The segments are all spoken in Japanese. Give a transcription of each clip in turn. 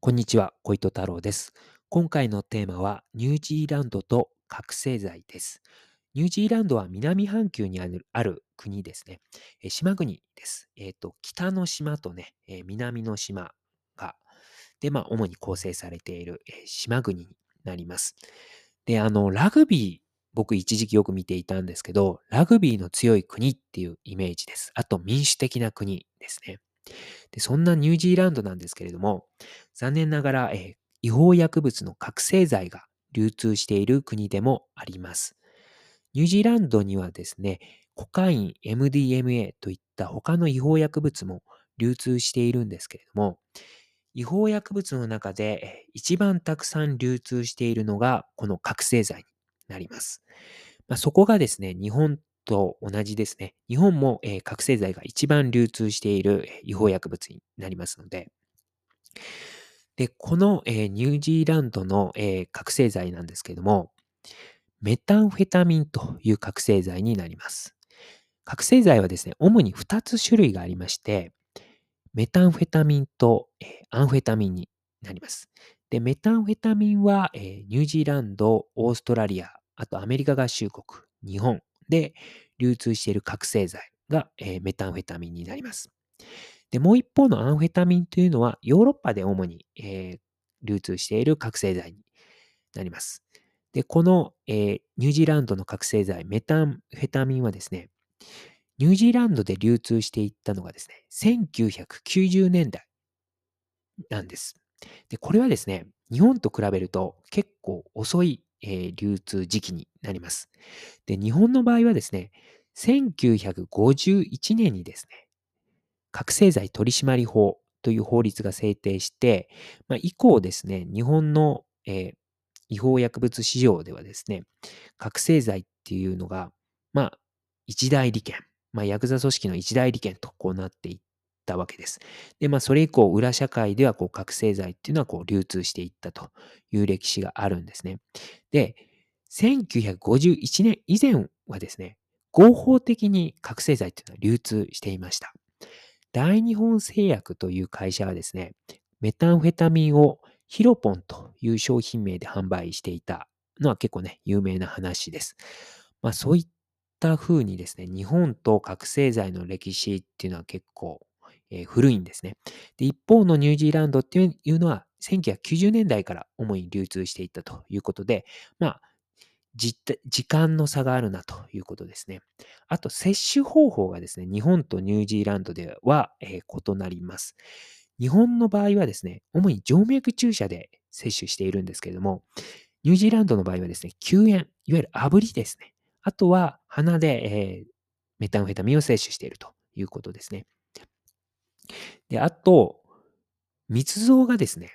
こんにちは、小糸太郎です。今回のテーマは、ニュージーランドと覚醒剤です。ニュージーランドは南半球にある国ですね。え島国です。えっ、と、北の島とね、え南の島が、で、まあ、主に構成されている、え島国になります。で、あの、ラグビー、僕一時期よく見ていたんですけど、ラグビーの強い国っていうイメージです。あと民主的な国ですね。で、そんなニュージーランドなんですけれども、残念ながら、えー違法薬物の覚醒剤が流通している国でもあります。ニュージーランドにはですね、コカイン、MDMA といった他の違法薬物も流通しているんですけれども、違法薬物の中で一番たくさん流通しているのがこの覚醒剤になります。まあ、そこがですね、日本と同じですね。日本も、えー覚醒剤が一番流通している違法薬物になりますので、で、この、えーニュージーランドの、えー覚醒剤なんですけども、メタンフェタミンという覚醒剤になります。覚醒剤はですね、主に2つ種類がありまして、メタンフェタミンと、えーアンフェタミンになります。で、メタンフェタミンは、えニュージーランド、オーストラリア、あとアメリカ合衆国、日本で流通している覚醒剤が、えーメタンフェタミンになります。で、もう一方のアンフェタミンというのは、ヨーロッパで主に、えー流通している覚醒剤になります。で、この、えーニュージーランドの覚醒剤、メタンフェタミンはですね、ニュージーランドで流通していったのがですね、1990年代なんです。で、これはですね、日本と比べると結構遅い、え流通時期になります。で、日本の場合はですね、1951年にですね、覚醒剤取締法という法律が制定して、まあ、以降ですね、日本の、えー違法薬物市場ではですね、覚醒剤っていうのが、まあ、一大利権、まあ、ヤクザ組織の一大利権とこうなっていったわけです。で、まあ、それ以降、裏社会ではこう覚醒剤っていうのはこう流通していったという歴史があるんですね。で、1951年以前はですね、合法的に覚醒剤っていうのは流通していました。大日本製薬という会社はですね、メタンフェタミンをヒロポンという商品名で販売していたのは結構ね、有名な話です。まあそういった風にですね、日本と覚醒剤の歴史っていうのは結構、え古いんですね。で、一方のニュージーランドっていうのは1990年代から主に流通していったということで、まあ、時間の差があるなということですね。あと、接種方法がですね、日本とニュージーランドでは、えー異なります。日本の場合はですね、主に静脈注射で接種しているんですけれども、ニュージーランドの場合はですね、救煙、いわゆる炙りですね。あとは鼻で、えーメタンフェタミンを摂取しているということですね。で、あと、密造がですね、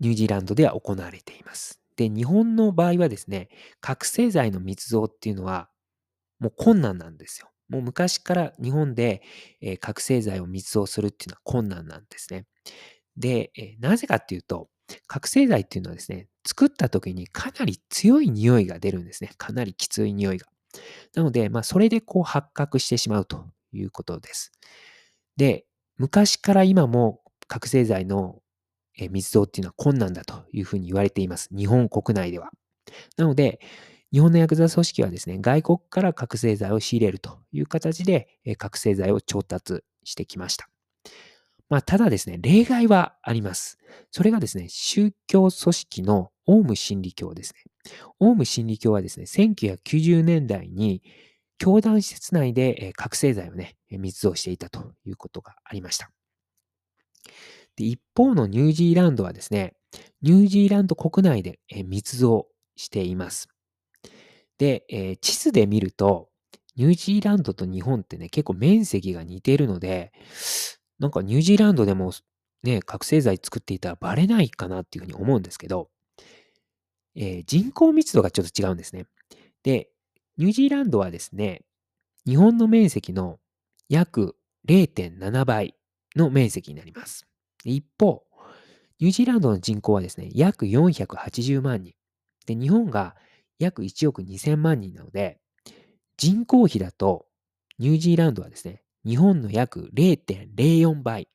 ニュージーランドでは行われています。で、日本の場合はですね、覚醒剤の密造っていうのは、もう困難なんですよ。もう昔から日本で、えー覚醒剤を密造するっていうのは困難なんですね。で、えーなぜかっていうと、覚醒剤っていうのはですね、作った時にかなり強い匂いが出るんですね。かなりきつい匂いが。なので、まあ、それでこう発覚してしまうということです。で、昔から今も覚醒剤の密造っていうのは困難だというふうに言われています。日本国内では。なので、日本のヤクザ組織はですね、外国から覚醒剤を仕入れるという形で、覚醒剤を調達してきました。まあ、ただですね、例外はあります。それがですね、宗教組織のオウム真理教ですね。オウム真理教はですね、1990年代に教団施設内で覚醒剤をね、密造していたということがありました。で一方のニュージーランドはですね、ニュージーランド国内で密造しています。で、え地図で見ると、ニュージーランドと日本ってね、結構面積が似てるので、なんかニュージーランドでもね、覚醒剤作っていたらバレないかなっていうふうに思うんですけど、えー人口密度がちょっと違うんですね。で、ニュージーランドはですね、日本の面積の約0.7倍の面積になります。一方、ニュージーランドの人口はですね、約480万人。で、日本が約1億2000万人なので、人口比だと、ニュージーランドはですね、日本の約0.04倍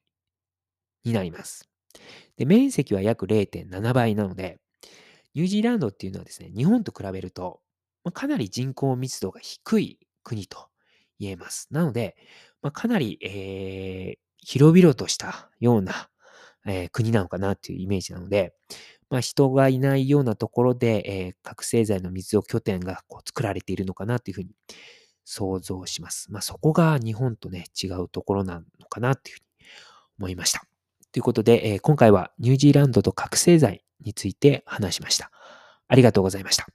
になります。で、面積は約0.7倍なので、ニュージーランドっていうのはですね、日本と比べると、まあ、かなり人口密度が低い国と言えます。なので、まあ、かなり、えー、広々としたような、えー、国なのかなっていうイメージなので、まあ、人がいないようなところで、えー、覚醒剤の密造拠点がこう作られているのかなというふうに想像します。まあ、そこが日本とね、違うところなのかなというふうに思いました。ということで、えー、今回はニュージーランドと覚醒剤について話しました。ありがとうございました。